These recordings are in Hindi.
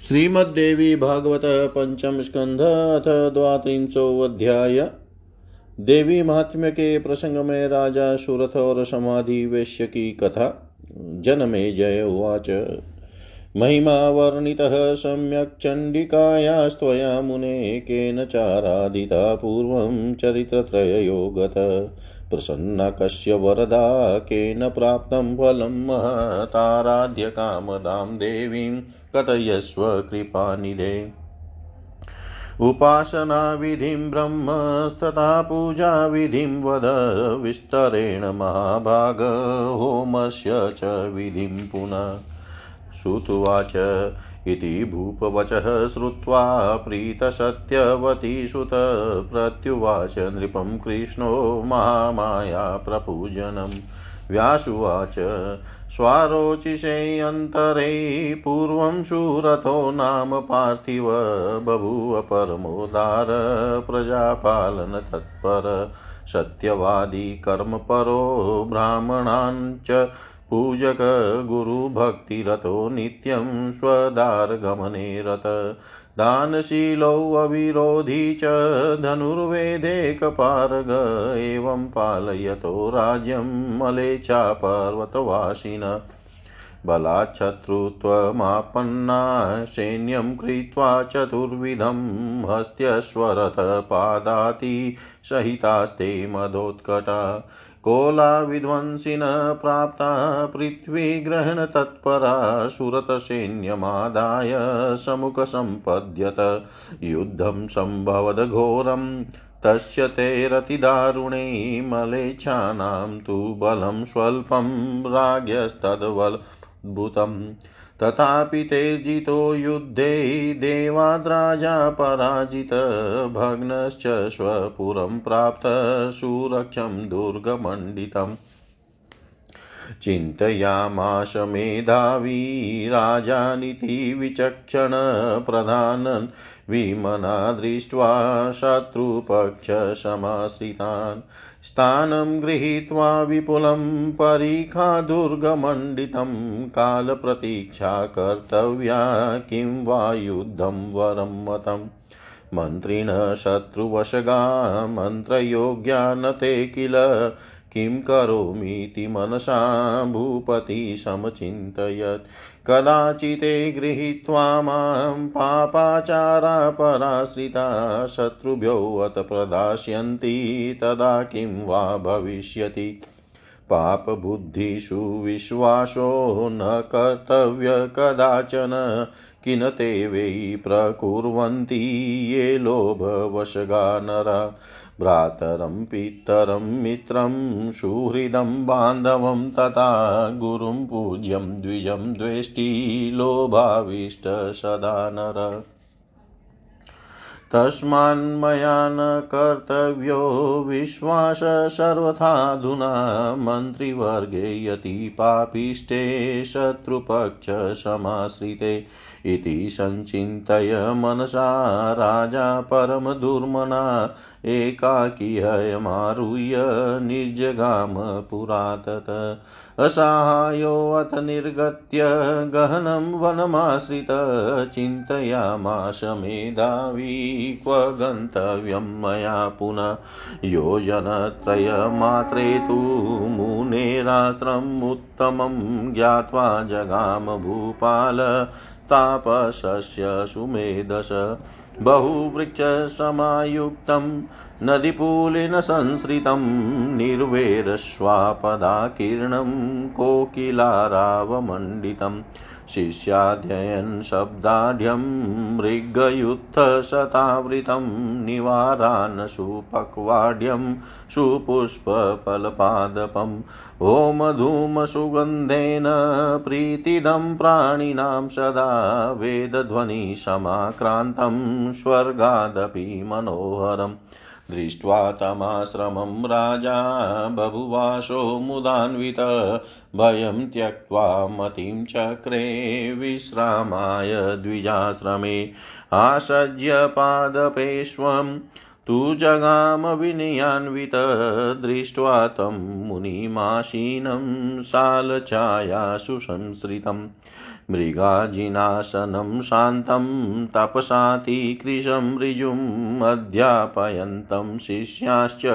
श्रीमद्देवी भागवत पंचम स्कंध अथ द्वांशो अध्याय। देवी महात्म्य के प्रसंग में राजा सुरथ और समाधि वेश्य की कथा। जनमे जय उवाच। महिमा वर्णितः सम्यक् चण्डिकायास्त्वया मुने केन चाराधिता पूर्वं चरित्रत्रययो गत प्रसन्नकस्य वरदा केन प्राप्तं फलं महताराध्य कामदां देवीं। कथयस्व कृपानिधे उपासनाविधिं ब्रह्मस्तथा पूजाविधिं वद, विस्तरेण महाभाग, होमस्य च विधिं पुनः। श्रुत्वाच इति भूपवचः श्रुत्वा प्रीतसत्यवती सुत प्रत्युवाच नृपं कृष्णो महामाया प्रपूजनम्। व्यासुवाच। स्वारोचिषेऽन्तरे पूर्वं सुरथो नाम पार्थिव बभूव परमोदार प्रजापालनतत्पर सत्यवादी कर्मपरो ब्राह्मणान् च पूजक गुरुभक्तिरतो नित्यं स्वदारगमने रत दानशीलोऽविरोधी च धनुर्वेदेकपारग एवं पालयतो राज्यं मलेचा पर्वतवासिन बलाच्छत्रुत्वमापन्ना सैन्यं कृत्वा चतुर्विधं हस्त्यश्वरथपादाति सहितास्ते मदोत्कटा। कोलाविध्वंसिन प्राप्ता पृथ्वीग्रहणतत्परा सुरतसैन्यमादाय समुखसम्पद्यत। युद्धं सम्भवदघोरं तस्य ते रतिदारुणे मलेच्छानां तु बलं स्वल्पं राज्ञस्तद्वद्भुतम् तथापि तेर्जितो युद्धे देवाद्राजा पराजित भग्नश्च स्वपुरं प्राप्त सुरक्षं दुर्गमण्डितम्। चिन्तयामाश मेधावी, राजानिति विचक्षण प्रधानन्, विमना दृष्ट्वा शत्रुपक्षसमाश्रितान्। स्थानं गृहीत्वा विपुलं परीखादुर्गमण्डितं कालप्रतीक्षा कर्तव्या किं वा युद्धं वरं मतम् मन्त्रिणः शत्रुवशगा मन्त्रयोग्या न ते किल। किं करोमीति मनसा भूपति समचिन्तयत्। कदाचिते गृहीत्वा माँ पापाचारा पराश्रिता शत्रुभ्योऽत प्रदास्यन्ति तदा किं वा भविष्यति। पापबुद्धिषु विश्वासो न कर्तव्य कदाचन किन ते वै प्रकुर्वन्ति ये लोभवशगा नरा। भ्रातरं पितरं मित्रं सुहृदं बान्धवं तथा गुरुं पूज्यं द्विजं द्वेष्टि लोभाविष्ट सदा नर। तस्मान्मया न कर्तव्यो विश्वास सर्वथाधुना मन्त्रिवर्गे यति पापिष्टे शत्रुपक्षसमाश्रिते इति सञ्चिन्तय मनसा राजा परमदुर्मना एकाकीयमारुह्य निर्जगाम पुरातत। असाहायोऽथ निर्गत्य गहनं वनमाश्रित चिन्तयामाश मेधावी क्व गन्तव्यं मया पुनः योजनत्रयमात्रे तु मुनेराश्रमुत्तमं ज्ञात्वा जगाम भूपाल तापसस्य सुमेधस बहुवृक्षसमायुक्तं नदीपूलेन संसृतं निर्वेरश्वापदाकीर्णं कोकिलारावमण्डितम् शिष्याध्ययन् शब्दाढ्यं मृगयुत्थशतावृतं निवारान् सुपक्वाढ्यं सुपुष्पफलपादपम् होमधूमसुगन्धेन प्रीतिदं प्राणिनां सदा वेदध्वनिसमाक्रान्तं स्वर्गादपि मनोहरम्। दृष्ट्वा तमाश्रमं राजा बभुवासो मुदान्वित। भयं त्यक्त्वा मतिं चक्रे विश्रामाय द्विजाश्रमे। आसज्य पादपेष्वं तु जगाम विनयान्वित। दृष्ट्वा तं मुनिमाशीनं शालछायासु संसृतम् मृगाजिनाशनं शान्तं तपसातिकृशं ऋजुम् अध्यापयन्तं शिष्याश्च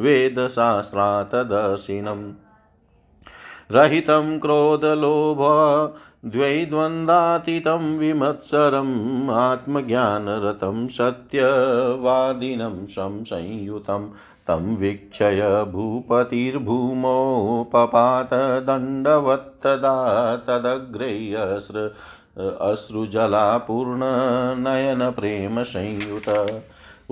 वेदशास्त्रातदर्शिनम्। रहितं क्रोधलोभ द्वैद्वन्द्वातीतं विमत्सरम् आत्मज्ञानरतं सत्यवादिनं संसंयुतं तं वीक्षय भूपतिर्भूमौ पपात दण्डवत्तदा तदग्रेयस्र अश्रुजलापूर्णनयनप्रेमसंयुत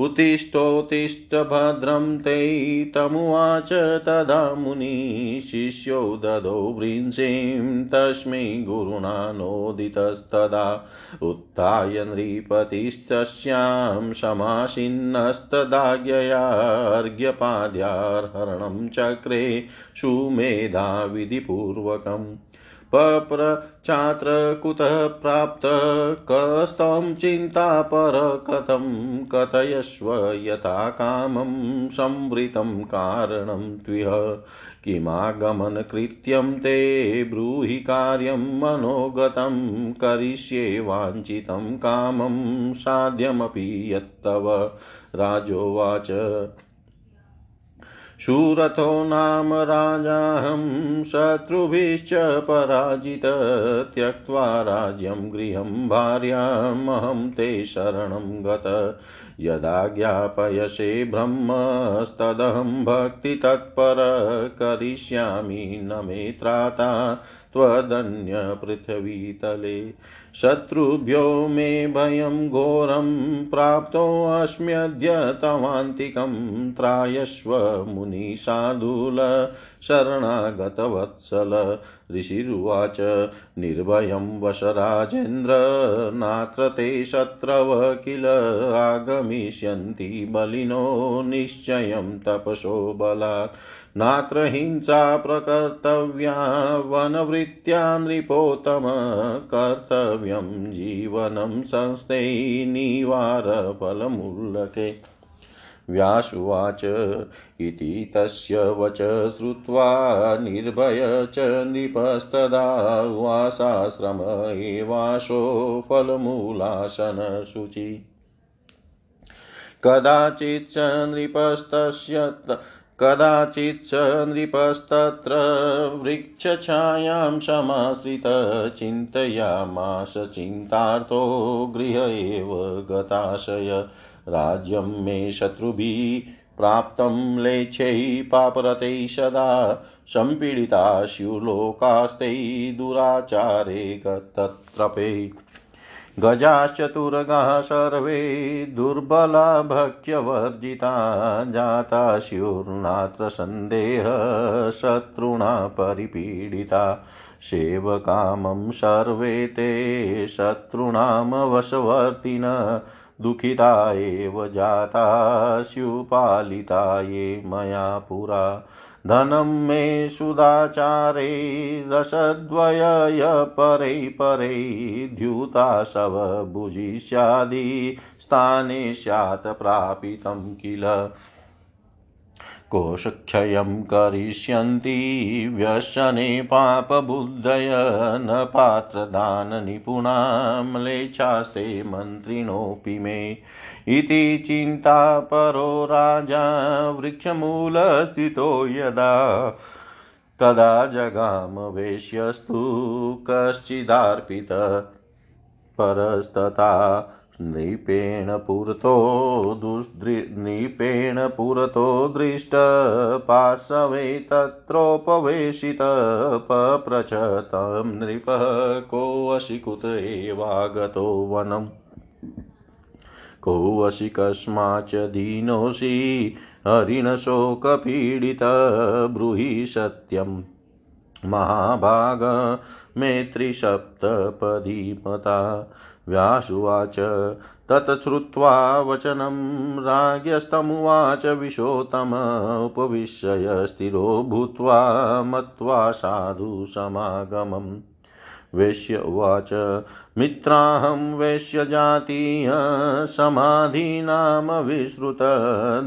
उत्तिष्ठोत्तिष्ठ भद्रं ते तमुवाच तदा मुनिशिष्यो ददौ वृंसीं तस्मै गुरुणा नोदितस्तदा उत्थाय नृपतिस्तस्यां समासीन्नस्तदाज्ञयार्घ्यपाद्यार्हरणं चक्रे सुमेधाविधिपूर्वकम् पप्रछात्र कुतः प्राप्त कस्तं चिन्तापर कथं कथयस्व यथा कामं संवृतं कारणं त्विह किमागमनकृत्यं ते ब्रूहि कार्यं मनोगतं करिष्ये वाञ्छितं कामं साध्यमपि यत्तव। राजोवाच। शूरथो नाम राजाहं शत्रुभिश्च पराजित, त्यक्त्वा राज्यं गृहं भार्यामहं ते शरणं गत। यदा ज्ञापयसे ब्रह्मस्तदहं भक्तितत्पर, करिष्यामि न मे त्राता। त्वदन्यपृथिवीतले। शत्रुभ्यो मे भयं घोरं प्राप्तोऽस्म्यद्य तवान्तिकं त्रायस्व मुनिशार्दूल शरणागतवत्सल। ऋषिरुवाच, निर्भयं वश राजेन्द्र नात्र ते शत्रव किल आगमिष्यन्ति बलिनो निश्चयं तपसो बलात्। नात्र हिंसा प्रकर्तव्या, वनवृत्त्या नृपोत्तम कर्तव्यं जीवनं संस्थै निवारफलमुल्लके। व्यासुवाच इति तस्य वच श्रुत्वा निर्भय च नृपस्तदा वासाश्रम एवाशो फलमूलासनशुचि। कदाचित् च नृपस्तस्य कदाचित् स नृपस्तत्र वृक्षछायां समाश्रित चिन्तयामास चिन्तार्थो गृह एव गताशय। राज्यं मे शत्रुभिः प्राप्तं लेच्छैः पापरतैः सदा सम्पीडिता स्युलोकास्ते दुराचारे तत्रपे गजाश्चतुर्गाः सर्वे दुर्बला भक्ष्यवर्जिता जाता स्युर्नात्र सन्देहः शत्रुणा परिपीडिता। सेवकामं सर्वे ते शत्रूणामवशवर्तिन दुःखिता एव जाता स्युपालिता ये मया पुरा। धनं मे सुदाचारे, रसद्वयय परै परै, द्यूता शव भुजिष्यादि स्थाने स्यात् प्रापितं किल। कोशक्षयं करिष्यन्ति व्यसने पापबुद्धय न पात्रदाननिपुणा म्लेच्छास्ते मन्त्रिणोऽपि मे इति चिन्तापरो राजा वृक्षमूलस्थितो यदा तदा जगाम वेश्यस्तु कश्चिदर्पित परस्तथा नृपेण पुरतो नृपेण पुरतो दृष्ट पार्श्वे तत्रोपवेशित पप्रच तं नृपः कोऽशिकुत एवागतो वनम्। कोऽसि कस्माच्च दीनोऽसि हरिणशोकपीडित ब्रूहि सत्यं महाभाग मेत्रिसप्तपदी मता व्यासुवाच। तच्छ्रुत्वा वचनं राज्ञस्तमुवाच विशोतम उपविश्य स्थिरो भूत्वा मत्वा साधु समागमम् वेश्य उवाच। मित्राहं वेश्यजातीय समाधीनामविश्रुत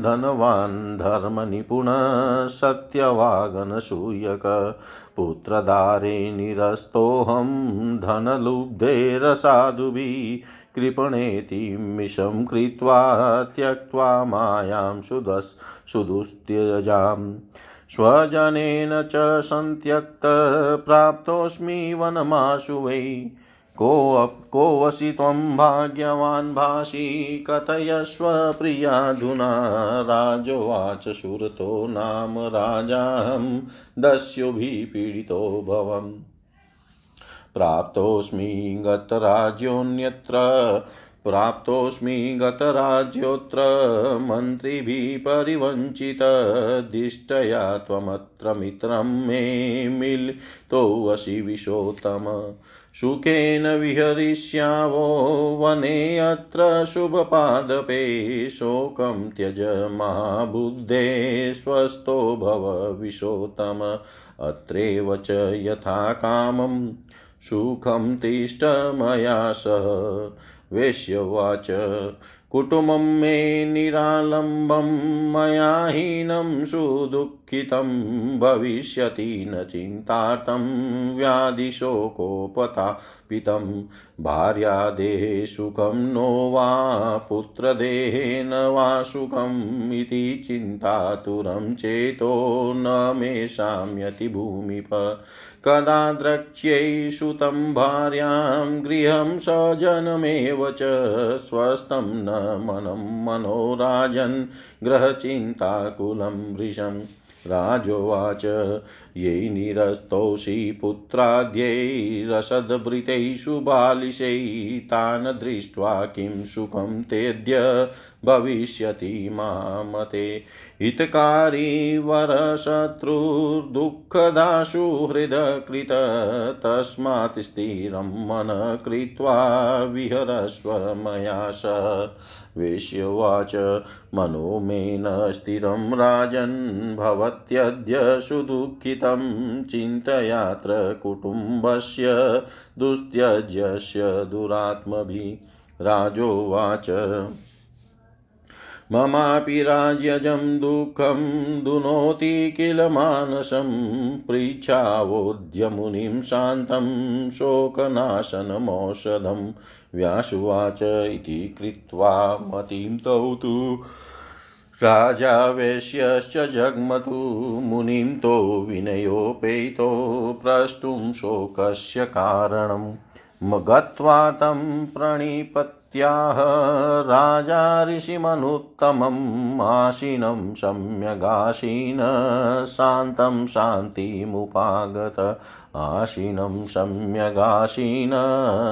धनवान् धर्मनिपुणः सत्यवागनसूयक पुत्रदारे निरस्तोऽहं धनलुब्धेरसाधुभिः कृपणेति मिषं कृत्वा त्यक्त्वा मायां सुदस् सुदुस्त्यजाम्। स्वजनेन च सन्त्यक्तप्राप्तोऽस्मि वनमाशु वै। को कोऽसि त्वं भाग्यवान् भाषी कथयस्व प्रियाधुना। राजोवाच सुरतो नाम राजाहं, दस्युभिः पीडितो भवम्। प्राप्तोऽस्मि गतराज्योऽन्यत्र प्राप्तोऽस्मि गतराज्योऽत्र मन्त्रिभिः परिवञ्चितदिष्टया त्वमत्र मित्रं मे मिलितोऽसि विशोत्तम। सुखेन विहरिष्यावो वने अत्र शुभपादपे शोकं त्यज महाबुद्धे स्वस्थो भव विशोत्तम। अत्रैव च यथा कामं सुखं तिष्ठ मया सह। वेश्यवाच। कुटुम्बं मे निरालम्बं मया हीनं सुदुःखितं भविष्यति न चिन्तार्थं व्याधिशोकोपतापितं भार्यादेहे सुखं नो वा पुत्रदेहे न वा सुखम् इति चिन्तातुरं चेतो न मे शाम्यति भूमिप। कदा द्रक्ष्यै सुतं भार्यां गृहं स्वजनमेव च स्वस्थं न मनं मनोराजन् ग्रहचिन्ताकुलं वृशम् राजोवाच। ये निरस्तोषि पुत्राद्यैरसद्भृतैषु बालिशैः तान् दृष्ट्वा किं सुखं तेद्य भविष्यति मामते हितकारी वरशत्रुर्दुःखदाशु हृदकृत, तस्मात् स्थिरं मन कृत्वा विहरस्व मया स। वेश्यवाच, मनो मे न स्थिरं राजन् भवत्यद्य सुदुःखितं चिन्तयात्र कुटुम्बस्य दुस्त्यज्यस्य दुरात्मभिः। राजोवाच। ममापि राज्यजं दुःखं दुनोति किल मानसं पृच्छावोद्यमुनिं शान्तं शोकनाशनमौषधं व्यासुवाच इति कृत्वा मतिं तौ तु राजा वेश्यश्च जग्मतु मुनिं तो विनयोपेतो प्रष्टुं शोकस्य कारणम् गत्वा तं प्रणिपत् त्याह राजा ऋषिमनुत्तमम् आसीनं सम्यगासीन, शान्तं शान्तिमुपागत। आसीनं सम्यगासीन,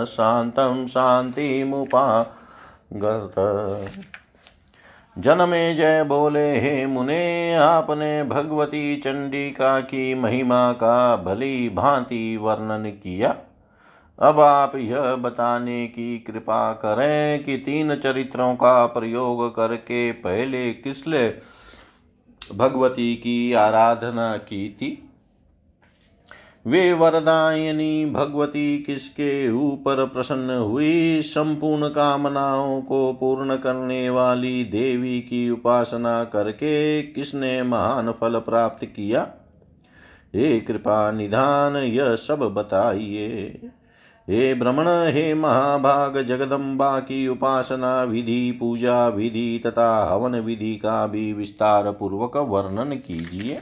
शान्तं शान्तिमुपागत। जनमे जय बोले, हे मुने, आपने भगवती चंडिका की महिमा का भली भांति वर्णन किया। अब आप यह बताने की कृपा करें कि तीन चरित्रों का प्रयोग करके पहले किसले भगवती की आराधना की थी? वे वरदायनी भगवती किसके ऊपर प्रसन्न हुई? संपूर्ण कामनाओं को पूर्ण करने वाली देवी की उपासना करके किसने महान फल प्राप्त किया? हे कृपा निधान, यह सब बताइए। हे भ्रमण हे महाभाग जगदम्बा की उपासना विधि, पूजा विधि तथा हवन विधि का भी विस्तार पूर्वक वर्णन कीजिए।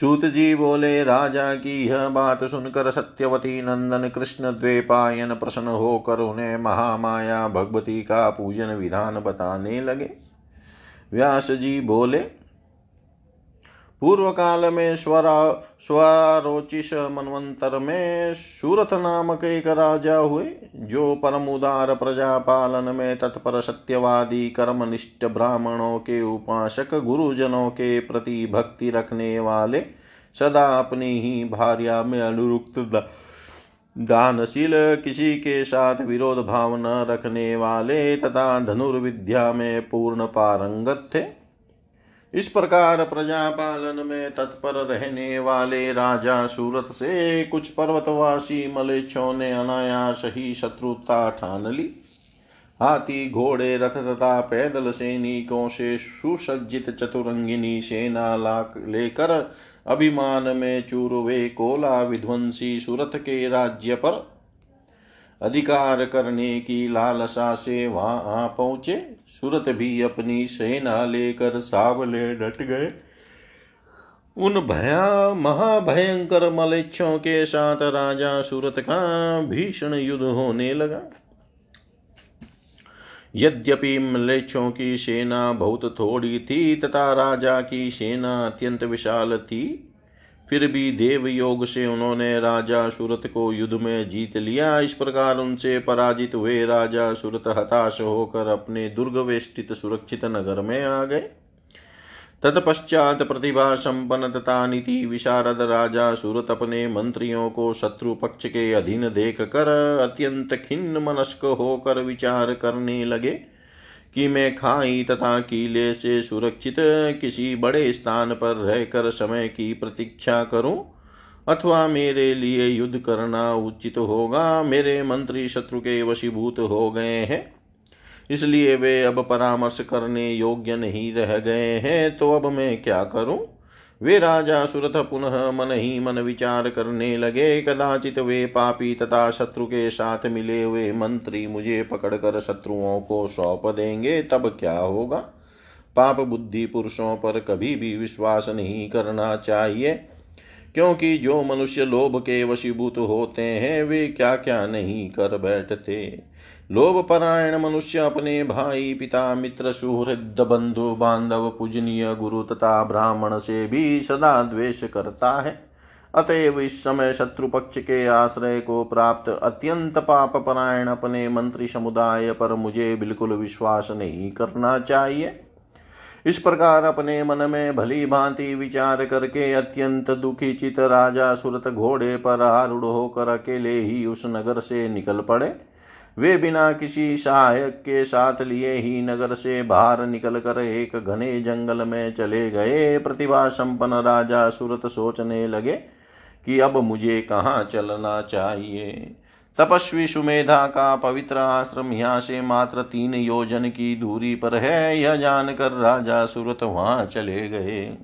सूत जी बोले, राजा की यह बात सुनकर सत्यवती नंदन कृष्ण द्वेपायन प्रसन्न होकर उन्हें महामाया, भगवती का पूजन विधान बताने लगे। व्यास जी बोले पूर्व काल में स्वरा स्वरोचिष मनवंतर में सूरथ नामक एक राजा हुए, जो परम उदार प्रजा पालन में तत्पर सत्यवादी, कर्मनिष्ठ ब्राह्मणों के उपासक, गुरुजनों के प्रति भक्ति रखने वाले, सदा अपनी ही भार्या में अनुरुक्त दानशील, किसी के साथ विरोध भाव न रखने वाले तथा धनुर्विद्या में पूर्ण पारंगत थे। इस प्रकार प्रजा पालन में तत्पर रहने वाले राजा सूरत से कुछ पर्वतवासी मलेच्छों ने अनायास ही शत्रुता ठान ली। हाथी, घोड़े, रथ तथा पैदल सैनिकों से सुसज्जित चतुरंगिनी सेना लाक लेकर अभिमान में चूरवे कोला विध्वंसी सूरत के राज्य पर अधिकार करने की लालसा से वहाँ आ पहुँचे। सूरत भी अपनी सेना लेकर सावले डट गए। उन भया, महाभयंकर मलेच्छों के साथ राजा सूरत का भीषण युद्ध होने लगा। यद्यपि मलेच्छों की सेना बहुत थोड़ी थी, तथा राजा की सेना अत्यंत विशाल थी फिर भी देव योग से उन्होंने राजा सूरत को युद्ध में जीत लिया। इस प्रकार उनसे पराजित हुए राजा सूरत हताश होकर अपने दुर्ग वेष्टित सुरक्षित नगर में आ गए। तत्पश्चात प्रतिभा संपन्न तथा नीति विशारद राजा सूरत अपने मंत्रियों को शत्रु पक्ष के अधीन देख कर अत्यंत खिन्न मनस्क होकर विचार करने लगे। कि मैं खाई तथा कीले से सुरक्षित किसी बड़े स्थान पर रहकर समय की प्रतीक्षा करूँ? अथवा मेरे लिए युद्ध करना उचित होगा? मेरे मंत्री शत्रु के वशीभूत हो गए हैं। इसलिए वे अब परामर्श करने योग्य नहीं रह गए हैं तो अब मैं क्या करूँ? वे राजा सुरथ पुनः मन ही मन विचार करने लगे। कदाचित वे पापी तथा शत्रु के साथ मिले हुए मंत्री मुझे पकड़कर शत्रुओं को सौंप देंगे, तब क्या होगा? पाप बुद्धि पुरुषों पर कभी भी विश्वास नहीं करना चाहिए, क्योंकि जो मनुष्य लोभ के वशीभूत होते हैं, वे क्या क्या नहीं कर बैठते। लोभ परायण मनुष्य अपने भाई, पिता, मित्र, सुहृद, बंधु, बांधव, पूजनीय गुरु तथा ब्राह्मण से भी सदा द्वेष करता है। अतएव इस समय शत्रु पक्ष के आश्रय को प्राप्त अत्यंत पाप परायण अपने मंत्री समुदाय पर मुझे बिल्कुल विश्वास नहीं करना चाहिए। इस प्रकार अपने मन में भली भांति विचार करके अत्यंत दुखी चित राजा सुरत घोड़े पर आरूढ़ होकर अकेले ही उस नगर से निकल पड़े। वे बिना किसी सहायक के साथ लिए ही नगर से बाहर निकलकर एक घने जंगल में चले गए। प्रतिभा संपन्न राजा सूरत सोचने लगे कि अब मुझे कहाँ चलना चाहिए। तपस्वी सुमेधा का पवित्र आश्रम यहाँ से मात्र तीन योजन की दूरी पर है। यह जानकर राजा सूरत वहाँ चले गए।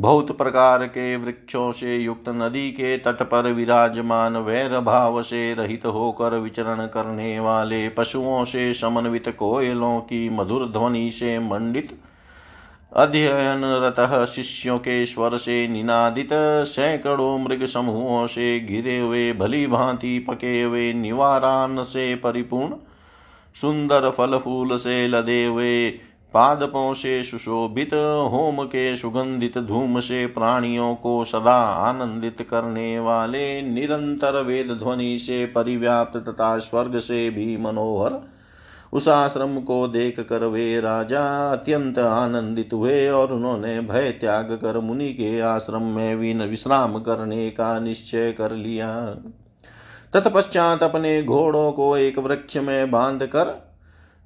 बहुत प्रकार के वृक्षों से युक्त नदी के तट पर विराजमान वैर भाव से रहित होकर विचरण करने वाले पशुओं से समन्वित कोयलों की मधुर ध्वनि से मंडित अध्ययन रत शिष्यों के स्वर से निनादित सैकड़ों मृग समूहों से घिरे हुए, भली भांति पके हुए, निवारान से परिपूर्ण, सुंदर फल फूल से लदे हुए पादपों से सुशोभित होम के सुगंधित धूम से प्राणियों को सदा आनंदित करने वाले निरंतर वेद ध्वनि से परिव्याप्त तथा स्वर्ग से भी मनोहर, उस आश्रम को देख कर वे राजा अत्यंत आनंदित हुए और उन्होंने भय त्याग कर मुनि के आश्रम में विश्राम करने का निश्चय कर लिया। तत्पश्चात अपने घोड़ों को एक वृक्ष में बाँध कर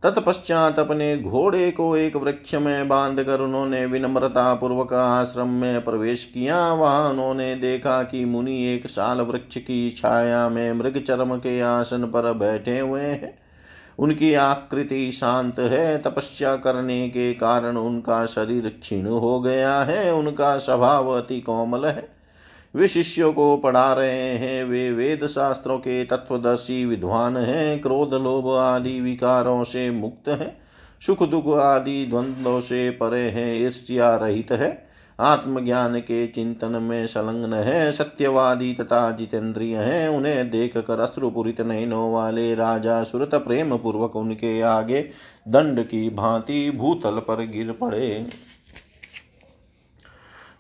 तत्पश्चात अपने घोड़े को एक वृक्ष में बाँध कर उन्होंने विनम्रता पूर्वक आश्रम में प्रवेश किया। वहाँ उन्होंने देखा कि मुनि एक साल वृक्ष की छाया में मृग चरम के आसन पर बैठे हुए हैं। उनकी आकृति शांत है। तपस्या करने के कारण उनका शरीर क्षीण हो गया है। उनका स्वभाव अति कोमल है। वे शिष्यों को पढ़ा रहे हैं। वे वेद शास्त्रों के तत्वदर्शी विद्वान हैं। क्रोध, लोभ आदि विकारों से मुक्त हैं। सुख, दुख आदि द्वंद्वों से परे हैं। ईर्ष्या रहित है। आत्मज्ञान के चिंतन में संलग्न है। सत्यवादी तथा जितेंद्रिय हैं। उन्हें देख कर अश्रुपूरित नयनों वाले राजा सुरत प्रेम पूर्वक उनके आगे दंड की भांति भूतल पर गिर पड़े।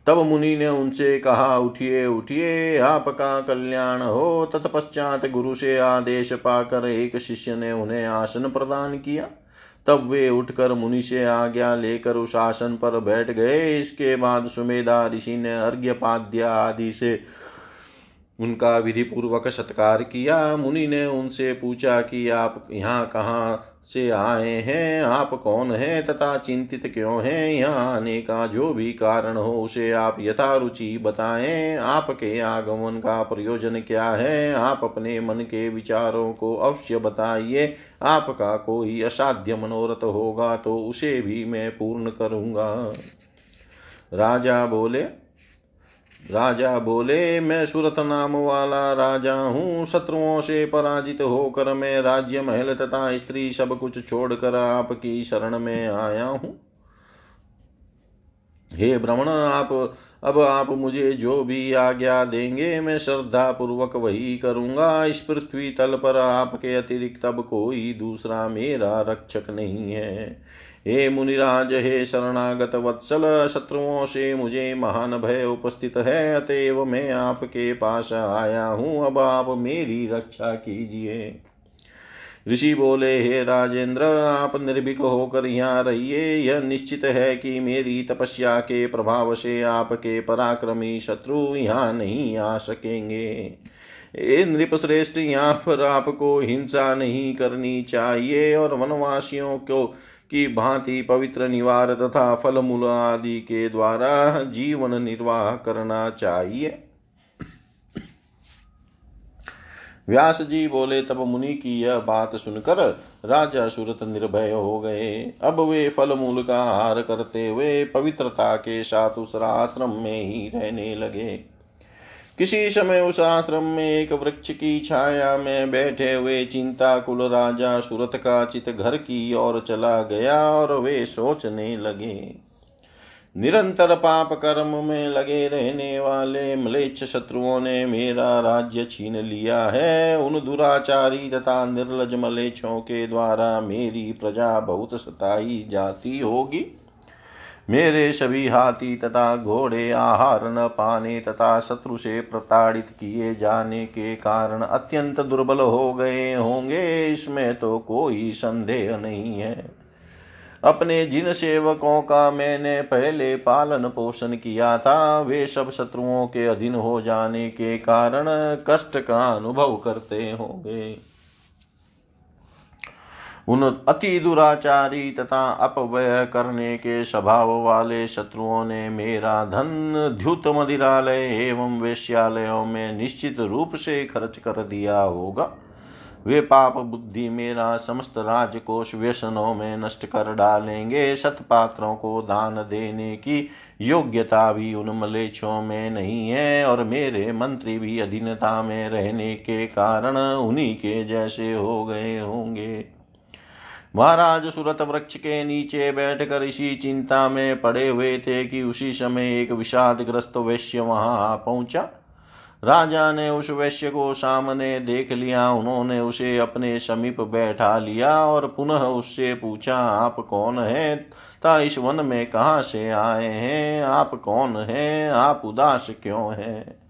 तब मुनि ने उनसे कहा, उठिए उठिए, आपका कल्याण हो। तत्पश्चात गुरु से आदेश पाकर एक शिष्य ने उन्हें आसन प्रदान किया। तब वे उठकर मुनि से आज्ञा लेकर उस आसन पर बैठ गए। इसके बाद सुमेधा, ऋषि ने अर्घ्यपाद्य आदि से उनका विधि पूर्वक सत्कार किया। मुनि ने उनसे पूछा कि आप यहाँ कहाँ से आए हैं। आप कौन हैं? तथा चिंतित क्यों हैं? यहाँ आने का जो भी कारण हो, उसे आप यथारुचि बताएँ। आपके आगमन का प्रयोजन क्या है? आप अपने मन के विचारों को अवश्य बताइए। आपका कोई असाध्य मनोरथ होगा तो उसे भी मैं पूर्ण करूँगा। राजा बोले राजा बोले, मैं सुरत नाम वाला राजा हूँ। शत्रुओं से पराजित होकर मैं राज्य, महल तथा स्त्री सब कुछ छोड़कर आपकी शरण में आया हूँ। हे भ्रमण आप, अब आप मुझे जो भी आज्ञा देंगे, मैं श्रद्धा पूर्वक वही करूँगा। इस पृथ्वी तल पर आपके अतिरिक्त अब कोई दूसरा मेरा रक्षक नहीं है। हे मुनिराज, हे शरणागत वत्सल, शत्रुओं से मुझे महान भय उपस्थित है, अतएव मैं आपके पास आया हूँ, अब आप मेरी रक्षा कीजिए। ऋषि बोले, हे राजेंद्र, आप निर्भीक होकर यहाँ रहिए, यह निश्चित है कि मेरी तपस्या के प्रभाव से आपके पराक्रमी शत्रु यहाँ नहीं आ सकेंगे। नृप श्रेष्ठ यहाँ पर आपको हिंसा नहीं करनी चाहिए, और वनवासियों को की भांति पवित्र निवार तथा फल मूल आदि के द्वारा जीवन निर्वाह करना चाहिए। व्यास जी बोले, तब मुनि की यह बात सुनकर राजा सूरत निर्भय हो गए। अब वे फल मूल का आहार करते हुए पवित्रता के साथ उस आश्रम में ही रहने लगे। किसी समय उस आश्रम में एक वृक्ष की छाया में बैठे हुए चिंता कुल राजा सूरत का चित घर की ओर चला गया और वे सोचने लगे। निरंतर पाप कर्म में लगे रहने वाले मलेच्छ शत्रुओं ने मेरा राज्य छीन लिया है। उन दुराचारी तथा निर्लज मलेच्छों के द्वारा मेरी प्रजा बहुत सताई जाती होगी। मेरे सभी हाथी तथा घोड़े आहार न पाने तथा शत्रु से प्रताड़ित किए जाने के कारण अत्यंत दुर्बल हो गए होंगे। इसमें तो कोई संदेह नहीं है। अपने जिन सेवकों का मैंने पहले पालन पोषण किया था, वे सब शत्रुओं के अधीन हो जाने के कारण कष्ट का अनुभव करते होंगे। उन अति दुराचारी तथा अपव्यय करने के स्वभाव वाले शत्रुओं ने मेरा धन द्युत मदिरालय एवं वेश्यालयों में निश्चित रूप से खर्च कर दिया होगा। वे पाप बुद्धि मेरा समस्त राजकोष व्यसनों में नष्ट कर डालेंगे। सतपात्रों को दान देने की योग्यता भी उन मलेच्छों में नहीं है और मेरे मंत्री भी अधीनता में रहने के कारण उन्हीं के जैसे हो गए होंगे। महाराज सुरत वृक्ष के नीचे बैठकर इसी चिंता में पड़े हुए थे कि उसी समय एक विषादग्रस्त वैश्य वहाँ पहुँचा। राजा ने उस वैश्य को सामने देख लिया, उन्होंने उसे अपने समीप बैठा लिया और पुनः उससे पूछा, आप कौन हैं? ता इस वन में कहाँ से आए हैं? आप कौन हैं? आप उदास क्यों हैं?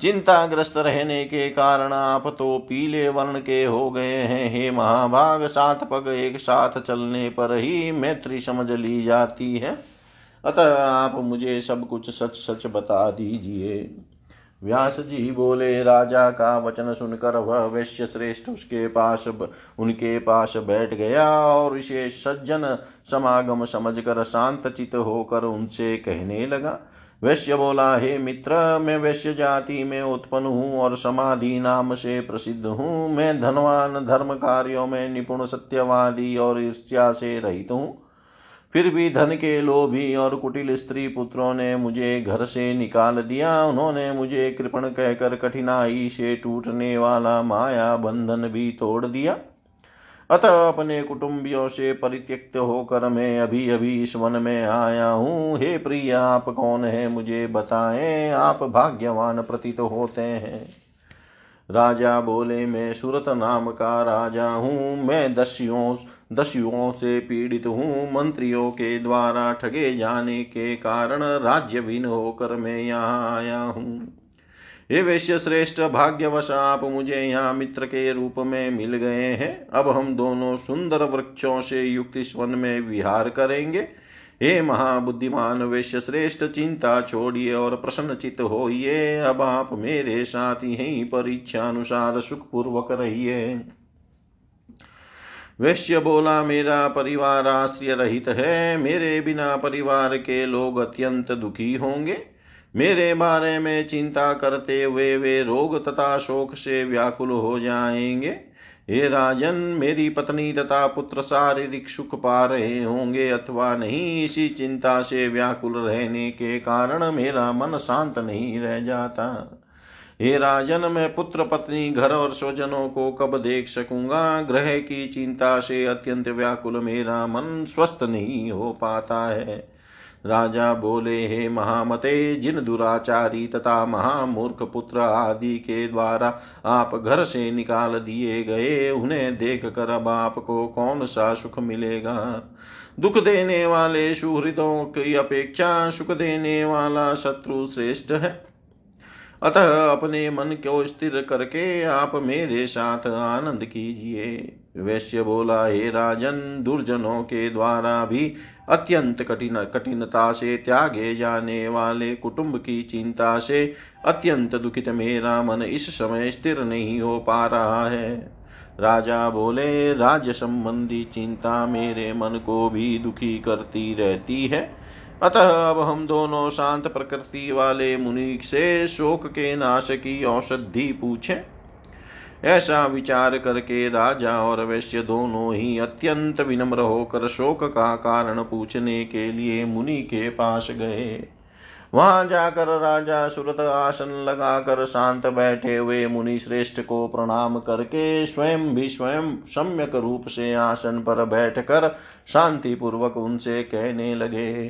चिंताग्रस्त रहने के कारण आप तो पीले वर्ण के हो गए हैं। हे महाभाग, सात पग एक साथ चलने पर ही मैत्री समझ ली जाती है। अतः आप मुझे सब कुछ सच सच बता दीजिए। व्यास जी बोले, राजा का वचन सुनकर वह वैश्य श्रेष्ठ उसके पास उनके पास बैठ गया और इसे सज्जन समागम समझकर शांत चित होकर उनसे कहने लगा। वैश्य बोला, हे मित्र, मैं वैश्य जाति में उत्पन्न हूँ और समाधि नाम से प्रसिद्ध हूँ। मैं धनवान, धर्म कार्यों में निपुण, सत्यवादी और ईर्ष्या से रहित हूँ। फिर भी धन के लोभी और कुटिल स्त्री पुत्रों ने मुझे घर से निकाल दिया। उन्होंने मुझे कृपण कहकर कठिनाई से टूटने वाला माया बंधन भी तोड़ दिया। अतः अपने कुटुंबियों से परित्यक्त होकर मैं अभी अभी इस वन में आया हूँ। हे प्रिय, आप कौन है? मुझे बताएँ, आप भाग्यवान प्रतीत होते हैं। राजा बोले, मैं सूरत नाम का राजा हूँ। मैं दस्युओं दस्युओं से पीड़ित हूँ। मंत्रियों के द्वारा ठगे जाने के कारण राज्य राज्यहीन होकर मैं यहाँ आया हूँ। हे वैश्य श्रेष्ठ भाग्यवश आप मुझे यहाँ मित्र के रूप में मिल गए हैं। अब हम दोनों सुंदर वृक्षों से युक्त इस वन में विहार करेंगे। हे महाबुद्धिमान वैश्य श्रेष्ठ, चिंता छोड़िए और प्रसन्न चित्त होइए। अब आप मेरे साथ यही पर इच्छा अनुसार सुख पूर्वक रहिए। वैश्य बोला, मेरा परिवार आश्रय रहित है। मेरे बिना परिवार के लोग अत्यंत दुखी होंगे। मेरे बारे में चिंता करते हुए वे रोग तथा शोक से व्याकुल हो जाएँगे। हे राजन, मेरी पत्नी तथा पुत्र शारीरिक सुख पा रहे होंगे अथवा नहीं, इसी चिंता से व्याकुल रहने के कारण मेरा मन शांत नहीं रह जाता। हे राजन, मैं पुत्र, पत्नी, घर और स्वजनों को कब देख सकूँगा? ग्रह की चिंता से अत्यंत व्याकुल मेरा मन स्वस्थ नहीं हो पाता है। राजा बोले, हे महामते, जिन दुराचारी तथा महामूर्ख पुत्र आदि के द्वारा आप घर से निकाल दिए गए, उन्हें देख कर अब आपको कौन सा सुख मिलेगा? दुख देने वाले सुहृदों की अपेक्षा सुख देने वाला शत्रु श्रेष्ठ है। अतः अपने मन को स्थिर करके आप मेरे साथ आनंद कीजिए। वैश्य बोला, हे राजन, दुर्जनों के द्वारा भी अत्यंत कठिन, कठिनता से त्यागे जाने वाले कुटुंब की चिंता से अत्यंत दुखित मेरा मन इस समय स्थिर नहीं हो पा रहा है। राजा बोले राज्य संबंधी चिंता मेरे मन को भी दुखी करती रहती है। अतः अब हम दोनों शांत प्रकृति वाले मुनि से शोक के नाश की औषधि पूछें। ऐसा विचार करके राजा और वैश्य दोनों ही अत्यंत विनम्र होकर शोक का कारण पूछने के लिए मुनि के पास गए। वहाँ जाकर राजा सुरत आसन लगाकर शांत बैठे हुए मुनि श्रेष्ठ को प्रणाम करके स्वयं भी स्वयं सम्यक रूप से आसन पर बैठकर शांति पूर्वक उनसे कहने लगे।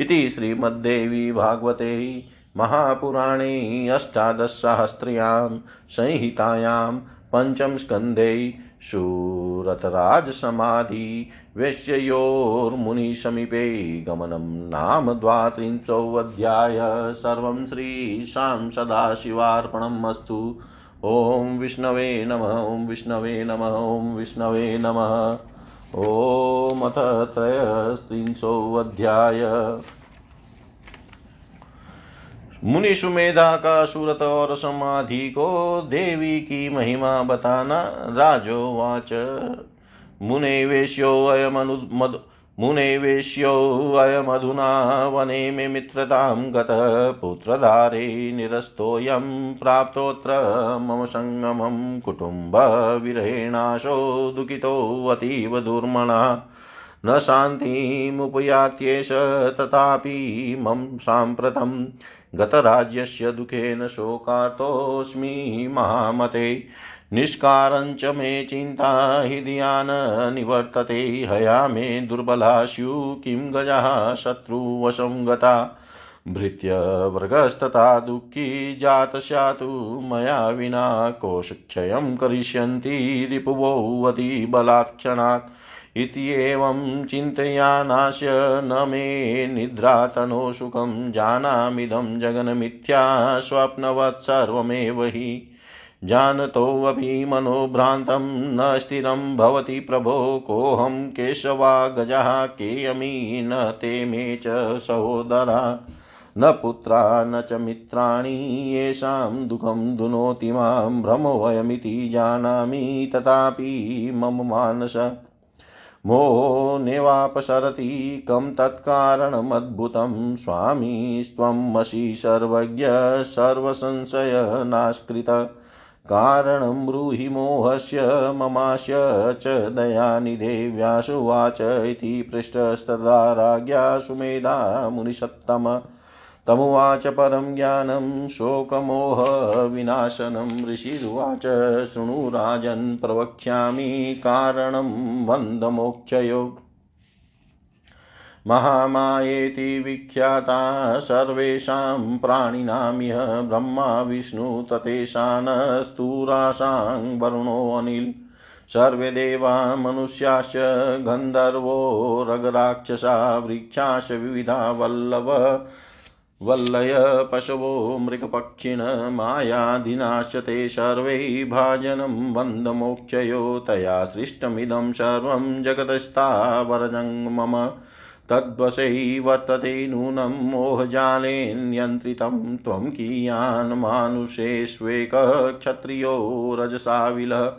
इति श्रीमद्देवी भागवते महापुराणे अष्टादशसहस्र्यां संहितायां पञ्चमस्कन्धे शूरतराजसमाधि वेश्ययोर्मुनिसमीपे गमनं नाम द्वात्रिंशोऽध्याय सर्वं श्रीशां सदाशिवार्पणम् अस्तु। ॐ विष्णवे नमः, ॐ विष्णवे नमः, ॐ विष्णवे नमः। ॐ अथ त्रयस्त्रिंशोऽध्याय मुनि सुमेधा का सूरत और समाधि को देवी की महिमा बताना राजोवाच। मुने वेश्यो अयमनु मधु मुने वेश्यो अयमधुना वने मे मित्रतां गतः पुत्रधारे निरस्तोऽयं प्राप्तोऽत्र मम सङ्गमं कुटुम्बविरहेणाशो दुःखितोऽतीव दुर्मणा। न शान्तिमुपयात्येष तथापि मम साम्प्रतं गतराज्यस्य दुःखेन शोकार्तोऽस्मि महामते। निष्कारञ्च मे चिन्ता हृदया निवर्तते हया मे दुर्बला स्यु किं गजाः शत्रुवशं गता। भृत्यवर्गस्तथा दुःखी जातस्यातु मया विना कोशक्षयं करिष्यन्ति रिपुवो अतिबलाक्षणात् इत्येवं चिन्तयानास्य न मे निद्रातनो सुखं जानामिदं जगन्मिथ्या स्वप्नवत् सर्वमेव हि जानतोऽपि मनोभ्रान्तं न स्थिरं भवति प्रभो, कोऽहं केशवा गजः केयमी न ते मे च सहोदरा। न पुत्रा, न च मित्राणि, येषां दुःखं दुनोति माँ भ्रमोऽयमिति जानामि, तथापि मम मानस। मोनेवापसरति कं तत्कारणमद्भुतं स्वामीस्त्वमसि सर्वज्ञ, सर्वसंशयनास्कृत। कारणं ब्रूहि मोहस्य ममास्य च दयानिधे व्यासुवाच इति पृष्टस्तदा राज्ञा सुमेधा मुनिसत्तम। तमुवाच परं ज्ञानं शोकमोहविनाशनं ऋषिरुवाच, शृणु राजन् प्रवक्ष्यामि, कारणं बन्धमोक्षयो। महामायेति विख्याता सर्वेषां प्राणिनामिह ब्रह्मा, विष्णु ततेशानस्तुराशां वरुणोऽनिल् सर्वे देवा मनुष्याश्च गन्धर्वो, रगराक्षसा, वृक्षाश्च विविधा वल्लभ, वल्लय पशवो, मृगपक्षिण, मायादिनाश्च ते सर्वै भाजनं बन्धमोक्षयो तया सृष्टमिदं सर्वं जगतस्तावरजङ् मम तद्वशै वर्तते नूनं मोहजालेन्यन्त्रितं त्वं कियान् मानुषेष्वेकः क्षत्रियो रजसाविलः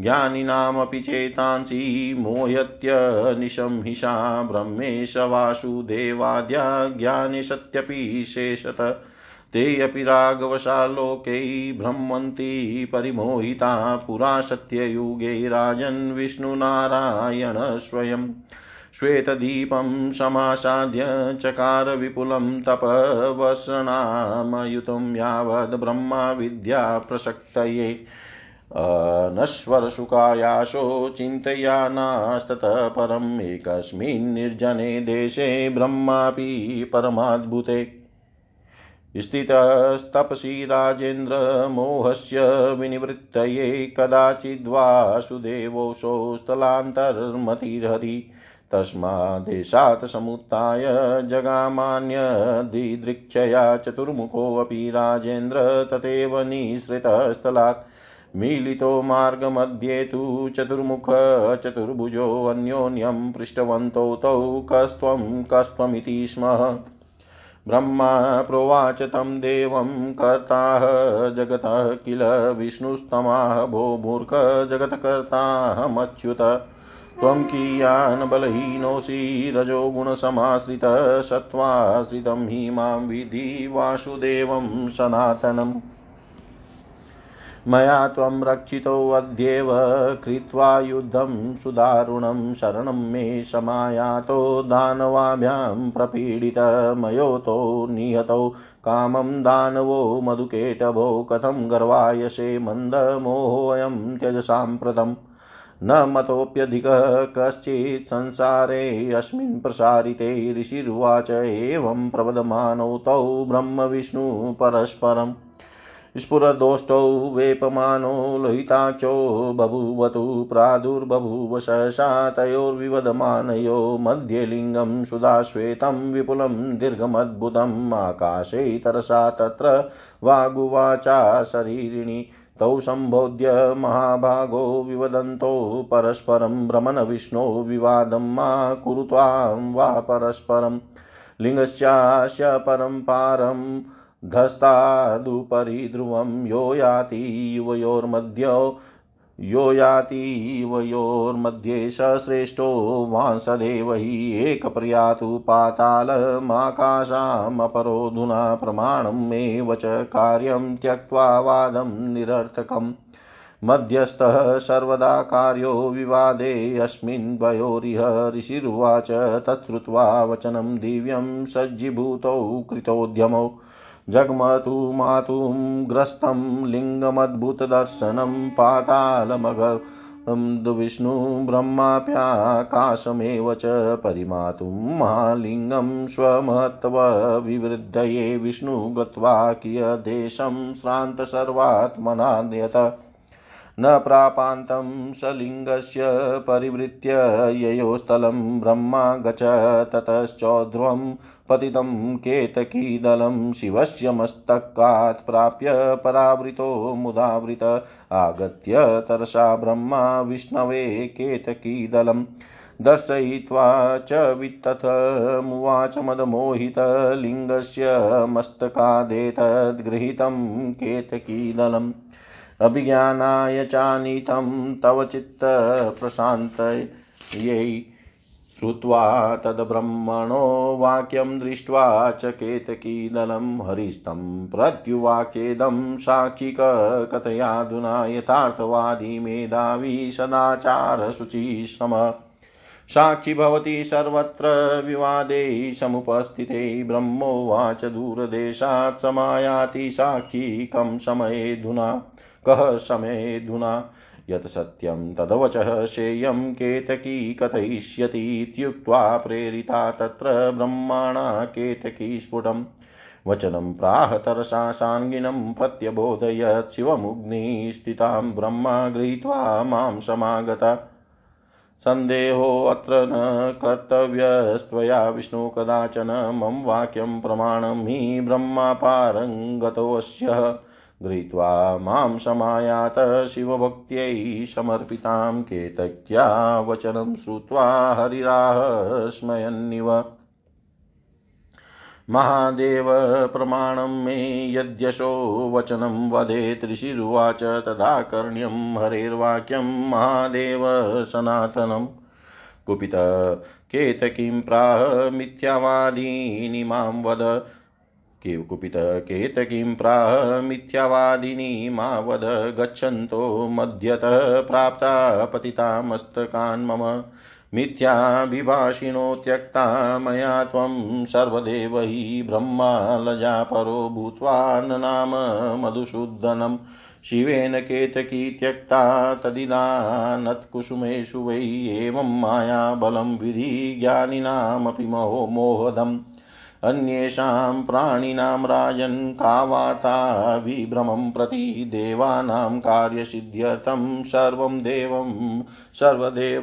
ज्ञानिनामपि चेतांसि मोह्यत्यनिशंहिषा ब्रह्मेश वासुदेवाद्या ज्ञानि सत्यपि शेषत। ते अपि राघवशालोकै भ्रमन्ति परिमोहिता पुरा सत्ययुगे राजन् विष्णुनारायण स्वयम्। श्वेतदीपं समासाद्य चकार विपुलं तपवसनामयुतं यावद् ब्रह्मा विद्या प्रसक्तये। नश्वरसुखायाशो चिन्तया नास्ततः परम् एकस्मिन् निर्जने देशे ब्रह्मापि परमाद्भुते। स्थितस्तपसि राजेन्द्रमोहस्य विनिवृत्तये कदाचिद्वासुदेवोऽसौ स्थलान्तर्मतिर्हरि तस्मादेशात् समुत्थाय जगामान्यदिदृक्षया चतुर्मुखोऽपि राजेन्द्र तथैव निःसृतस्थलात् मीलितो मार्गमध्ये तु चतुर्मुख चतुर्भुजोऽन्योन्यं पृष्टवन्तौ तौ कस्त्वं कस्त्वमिति स्म। ब्रह्मा प्रोवाच तं देवं कर्ताः जगतः किल विष्णुस्तमाः भो मूर्ख जगत्कर्ताहमच्युत त्वं कियान् बलहीनोऽसि रजोगुणसमाश्रितः सत्त्वाश्रितं हि माँ विधि वासुदेवं सनातनम् मया त्वं रक्षितोऽद्येव कृत्वा युद्धं सुदारुणं शरणं मे समायातो दानवाभ्यां प्रपीडितमयोतो निहतौ कामं दानवो मधुकेटभो कथं गर्वायसे मन्दमोहोऽयं त्यजसाम्प्रतम्। न मतोऽप्यधिकः कश्चित् संसारेऽस्मिन् प्रसारिते ऋषिर्वाच एवं प्रवदमानौ तौ ब्रह्मविष्णु परस्परम् स्फुरदोष्टौ वेपमानो लोहिताक्षो बभूवतु प्रादुर्बभूव सहसा तयोर्विवदमानयो मध्ये लिङ्गं सुधाश्वेतं विपुलं दीर्घमद्भुतम् आकाशे तरसा तत्र वागुवाचा शरीरिणी तौ सम्बोध्य महाभागो विवदन्तो, परस्परं भ्रमणविष्णो विवादं मा कुरु त्वां वा परस्परं लिङ्गस्यास्य परं पारं धस्तादुपरि ध्रुवं यो याति युवयोर्मध्यो यो याति युवयोर्मध्ये स श्रेष्ठो वांसदेव हि एकप्रयातु पातालमाकाशामपरोधुना प्रमाणं मे वच कार्यं त्यक्त्वा वादं निरर्थकम्। मध्यस्थः सर्वदा कार्यो विवादे अस्मिन् द्वयोरिह ऋषिरुवाच तच्छ्रुत्वा वचनं दिव्यं सज्जीभूतौ कृतोद्यमौ। जग्मतु मातुं ग्रस्तं लिङ्गमद्भुतदर्शनं पातालमगं विष्णु ब्रह्माप्याकाशमेव च परिमातुं महालिङ्गं स्वमहत्त्वविवृद्धये विष्णु गत्वा कियदेशं श्रान्तसर्वात्मनान्यत न प्रापान्तं सलिङ्गस्य परिवृत्य ययोस्थलं ब्रह्मा गच ततश्चौध्रुवं पतितं केतकीदलं शिवस्य मस्तकात् प्राप्य परावृतो मुदावृत। आगत्य तरसा ब्रह्मा विष्णवे केतकीदलम् दर्शयित्वा च वित्तथमुवाच मदमोहितलिङ्गस्य मस्तकादेतद्गृहीतं केतकीदलम्। अभिज्ञानाय चानीतं तव चित्तप्रशान्तयै श्रुत्वा तद्ब्रह्मणो वाक्यं दृष्ट्वा च केतकीदलं हरिस्तं प्रत्युवाक्येदं साक्षिक कथयाधुना यथार्थवादी मेधावी सदाचारशुचिः साक्षि भवति सर्वत्र विवादे समुपस्थिते ब्रह्मोवाच दूरदेशात् समायाति साक्षी कं समयेधुना कः समयेधुना यत् सत्यं तदवचः शेयं केतकी कथयिष्यति इत्युक्त्वा प्रेरिता तत्र ब्रह्माणा केतकी स्फुटम् वचनं प्राह तरसा साङ्गिनं प्रत्यबोधयत् शिवमुग्निस्थितां ब्रह्मा गृहीत्वा माँ समागता। सन्देहोऽत्र न कर्तव्यस्त्वया विष्णु कदाचन मम वाक्यं प्रमाणं हि ब्रह्मापारङ्गतोऽस्य गृहीत्वा माँ समायात शिवभक्त्यै समर्पितां केतक्या वचनं श्रुत्वा हरिराह स्मयन्निव। महादेव प्रमाणं मे यद्यशो वचनं वदेत् ऋषिरुवाच तदा कर्ण्यं हरेर्वाक्यं महादेव सनातनम् कुपित केतकीं प्राह मिथ्यावादीनि माँ वद कुपित केतकीं प्राह मिथ्यावादिनी मा वद गच्छन्तो मध्यतः प्राप्ता पतितामस्तकान् मम मिथ्याभिभाषिणो त्यक्ता मया त्वं सर्वदेव हि ब्रह्मा लजापरो भूत्वा नाम मधुसूदनम् शिवेन केतकी त्यक्ता तदिदानत्कुसुमेषु वै एवं मायाबलं विधि ज्ञानिनामपि मोह मोहदम्। अन्येषां प्राणिनां राजन् का वार्ता विभ्रमं प्रति देवानां कार्यसिद्ध्यर्थं सर्वं देवं सर्वदेव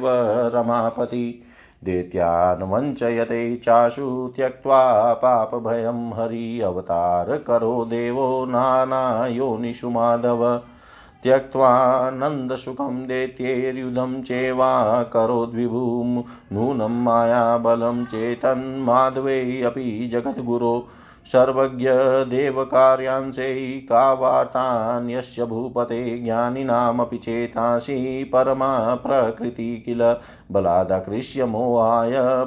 रमापति। दैत्यान् वञ्चयते चाशु त्यक्त्वा पापभयं हरि अवतार करो देवो नानायोनिषु माधव। त्यक्त्वानन्दसुखं दैत्यैर्युधं चेवा करोद्विभुं नूनं मायाबलं चेतन्माधवेऽपि जगद्गुरो सर्वज्ञ देवकार्यांशै का वार्तान्यस्य भूपते ज्ञानिनामपि चेतासि परमा प्रकृति किल। बलादाकृष्य मोहाय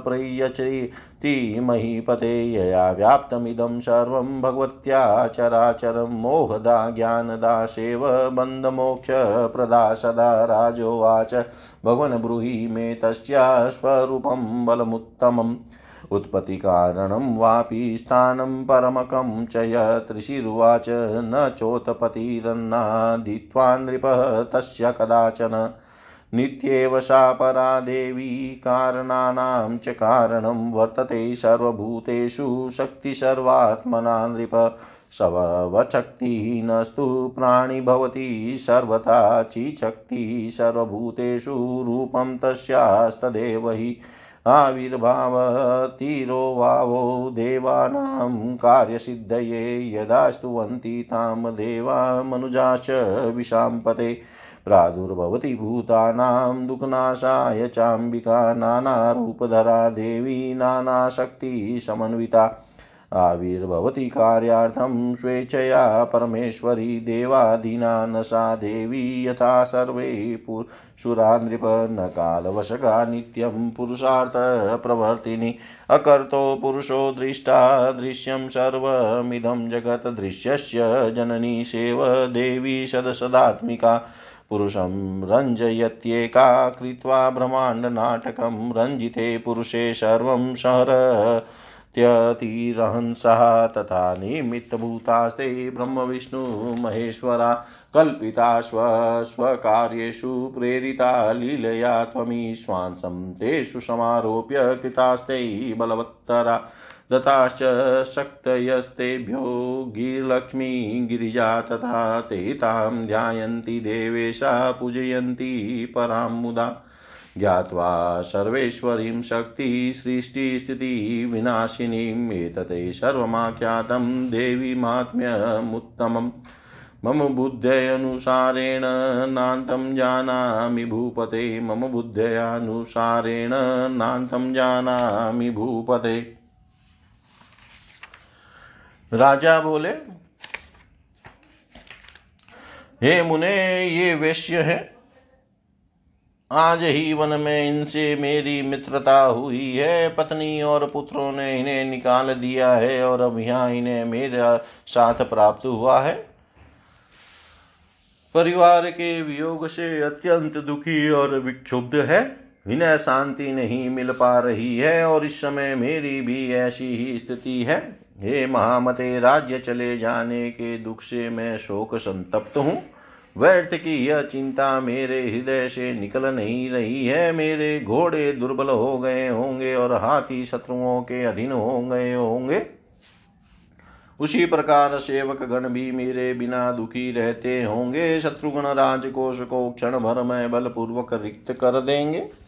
प्रयचति महीपते यया व्याप्तमिदं सर्वं भगवत्या चराचरं मोहदा ज्ञानदासेव बन्धमोक्षप्रदा सदा राजोवाच भगवन् ब्रूहि मे तस्या स्वरूपं बलमुत्तमम्। उत्पत्तिकारणं वापि स्थानं परमकं च यत् न चोत्पत्तिरन्नादित्वा नृपः तस्य कदाचन नित्येव सा परा देवी कारणानां च कारणं वर्तते सर्वभूतेषु शक्ति सर्वात्मना नृप स्ववशक्तिः प्राणि भवति, सर्वथा चिशक्तिः सर्वभूतेषु रूपं तस्यास्तदेव हि आविर्भावतीरो वावो देवानां कार्यसिद्धये यदा स्तुवन्ति तां देवा मनुजाश्च विशाम्पते। प्रादुर्भवति भूतानां दुःखनाशाय चाम्बिका, नानारूपधरा देवी नानाशक्तिसमन्विता आविर्भवति कार्यार्थं स्वेच्छया परमेश्वरी देवादीना न सा देवी यथा सर्वे पुरुषुरा नृप न कालवशगा नित्यं पुरुषार्थप्रवर्तिनि अकर्तो पुरुषो दृष्टा, दृश्यं सर्वमिदं जगत् दृश्यस्य जननी सेव देवी सदसदात्मिका। पुरुषं रञ्जयत्येका कृत्वा ब्रह्माण्डनाटकं रञ्जिते पुरुषे सर्वं शहरत्यतिरहंसः तथा निमित्तभूतास्ते ब्रह्मविष्णुमहेश्वरा कल्पिता स्वस्वकार्येषु प्रेरिता लीलया त्वमीश्वांसं तेषु समारोप्य कृतास्ते बलवत्तरा दताश्च शक्तयस्तेभ्यो गिरिलक्ष्मी गिरिजा तथा ते तां ध्यायन्ति, देवेशा पूजयन्ति परां मुदा। ज्ञात्वा सर्वेश्वरीं शक्तिसृष्टिस्थितिविनाशिनीम् एतते सर्वमाख्यातं देवीमात्म्यमुत्तमम् मम बुद्ध्यनुसारेण नान्तं जानामि भूपते, मम बुद्ध्यनुसारेण नान्तं जानामि भूपते। राजा बोले, हे मुने, ये वैश्य है। आज ही वन में इनसे मेरी मित्रता हुई है। पत्नी और पुत्रों ने इन्हें निकाल दिया है और अब यहाँ इन्हें मेरा साथ प्राप्त हुआ है। परिवार के वियोग से अत्यंत दुखी और विक्षुब्ध है। इन्हें शांति नहीं मिल पा रही है और इस समय मेरी भी ऐसी ही स्थिति है। हे महामते, राज्य चले जाने के दुख से मैं शोक संतप्त हूँ। व्यर्थ की यह चिंता मेरे हृदय से निकल नहीं रही है। मेरे घोड़े दुर्बल हो गए होंगे और हाथी शत्रुओं के अधीन हो गए होंगे। उसी प्रकार सेवक गण भी मेरे बिना दुखी रहते होंगे। शत्रुघ्न राजकोष को क्षण भर में बलपूर्वक रिक्त कर देंगे।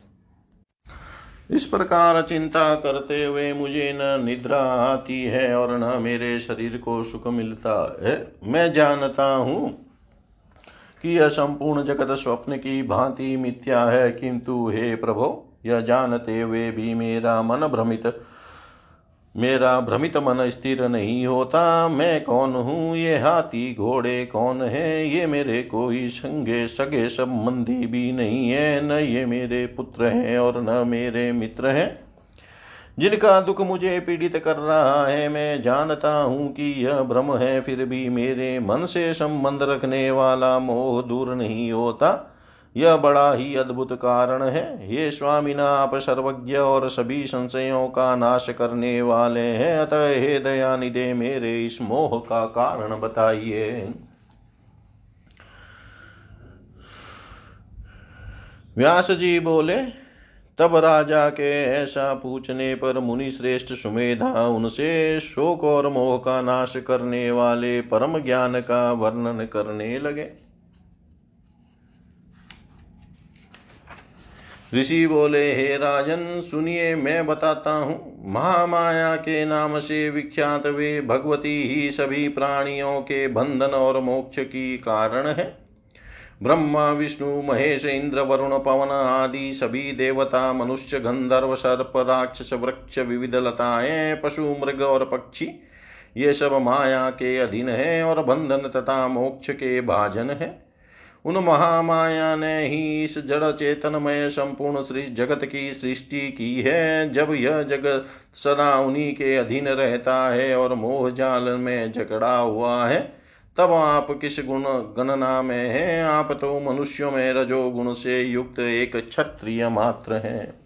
इस प्रकार चिंता करते हुए मुझे न निद्रा आती है और न मेरे शरीर को सुख मिलता है। मैं जानता हूँ कि यह संपूर्ण जगत स्वप्न की भांति मिथ्या है, किंतु हे प्रभो, यह जानते हुए भी मेरा मन भ्रमित मेरा भ्रमित मन स्थिर नहीं होता। मैं कौन हूँ? ये हाथी घोड़े कौन है? ये मेरे कोई संगे सगे संबंधी भी नहीं है। न ये मेरे पुत्र हैं और न मेरे मित्र हैं। जिनका दुख मुझे पीड़ित कर रहा है, मैं जानता हूँ कि यह भ्रम है, फिर भी मेरे मन से संबंध रखने वाला मोह दूर नहीं होता। यह बड़ा ही अद्भुत कारण है। ये स्वामीना आप सर्वज्ञ और सभी संशयों का नाश करने वाले हैं। अतः हे दयानिदे मेरे इस मोह का कारण बताइए। व्यास जी बोले, तब राजा के ऐसा पूछने पर मुनि श्रेष्ठ सुमेधा उनसे शोक और मोह का नाश करने वाले परम ज्ञान का वर्णन करने लगे। ऋषि बोले, हे राजन, सुनिए, मैं बताता हूँ। महामाया के नाम से विख्यात वे भगवती ही सभी प्राणियों के बंधन और मोक्ष की कारण है। ब्रह्मा, विष्णु, महेश, इंद्र, वरुण, पवन आदि सभी देवता, मनुष्य, गंधर्व, सर्प, राक्षस, वृक्ष, विविध लताएँ, पशु, मृग और पक्षी, ये सब माया के अधीन है और बंधन तथा मोक्ष के भाजन है। उन महामाया ने ही इस जड़ चेतनमय संपूर्ण श्री जगत की सृष्टि की है। जब यह जगत सदा उन्हीं के अधीन रहता है और मोह जाल में जकड़ा हुआ है, तब आप किस गुण गणना में हैं? आप तो मनुष्यों में रजोगुण से युक्त एक क्षत्रिय मात्र हैं।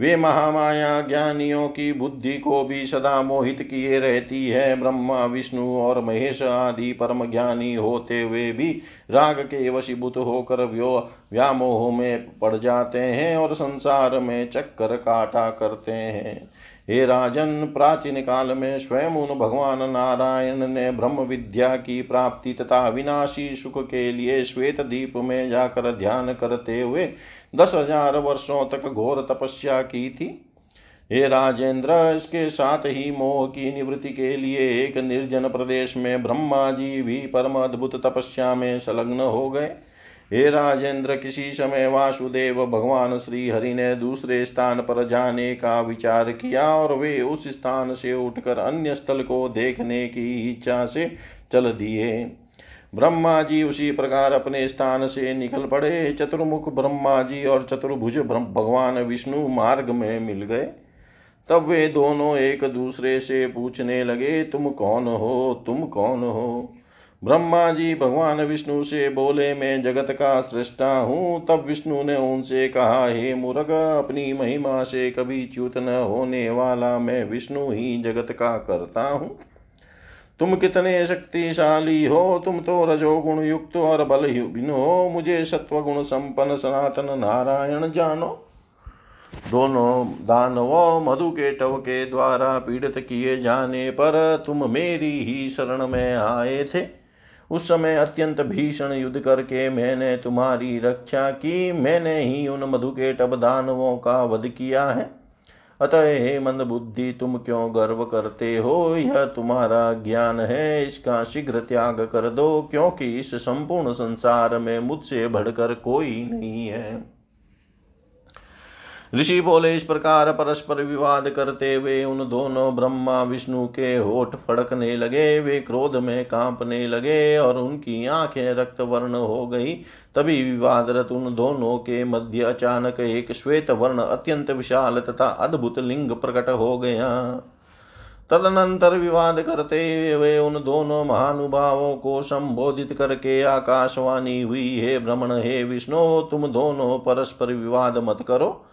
वे महामाया ज्ञानियों की बुद्धि को भी सदा मोहित किए रहती है। ब्रह्मा, विष्णु और महेश आदि परम ज्ञानी होते हुए भी राग के वशीभूत होकर व्यो व्यामोह में पड़ जाते हैं और संसार में चक्कर काटा करते हैं। हे राजन, प्राचीन काल में स्वयं उन भगवान नारायण ने ब्रह्म विद्या की प्राप्ति तथा विनाशी सुख के लिए श्वेत दीप में जाकर ध्यान करते हुए दस हज़ार वर्षों तक घोर तपस्या की थी। हे राजेंद्र, इसके साथ ही मोह की निवृत्ति के लिए एक निर्जन प्रदेश में ब्रह्मा जी भी परम अद्भुत तपस्या में संलग्न हो गए। हे राजेंद्र, किसी समय वासुदेव भगवान श्री हरि ने दूसरे स्थान पर जाने का विचार किया और वे उस स्थान से उठकर अन्य स्थल को देखने की इच्छा से चल दिए। ब्रह्मा जी उसी प्रकार अपने स्थान से निकल पड़े। चतुर्मुख ब्रह्मा जी और चतुर्भुज भगवान विष्णु मार्ग में मिल गए। तब वे दोनों एक दूसरे से पूछने लगे, तुम कौन हो? तुम कौन हो? ब्रह्मा जी भगवान विष्णु से बोले, मैं जगत का सृष्टा हूँ। तब विष्णु ने उनसे कहा, हे मुरग, अपनी महिमा से कभी च्युत न होने वाला मैं विष्णु ही जगत का करता हूँ। तुम कितने शक्तिशाली हो, तुम तो रजोगुण युक्त और बलहीन हो। मुझे सत्वगुण संपन्न सनातन नारायण जानो। दोनों दानवों मधु के टव के द्वारा पीड़ित किए जाने पर तुम मेरी ही शरण में आए थे। उस समय अत्यंत भीषण युद्ध करके मैंने तुम्हारी रक्षा की। मैंने ही उन मधु के टब दानवों का वध किया है। अतः हे मंद बुद्धि तुम क्यों गर्व करते हो? यह तुम्हारा ज्ञान है, इसका शीघ्र त्याग कर दो, क्योंकि इस संपूर्ण संसार में मुझसे बढ़कर कोई नहीं है। ऋषि बोले, इस प्रकार परस्पर विवाद करते हुए उन दोनों ब्रह्मा विष्णु के होठ फड़कने लगे, वे क्रोध में कांपने लगे और उनकी आँखें रक्त वर्ण हो गई। तभी विवादरत उन दोनों के मध्य अचानक एक श्वेत वर्ण अत्यंत विशाल तथा अद्भुत लिंग प्रकट हो गया। तदनंतर विवाद करते हुए उन दोनों महानुभावों को संबोधित करके आकाशवाणी हुई, हे भ्रमण हे विष्णु, तुम दोनों परस्पर विवाद मत करो।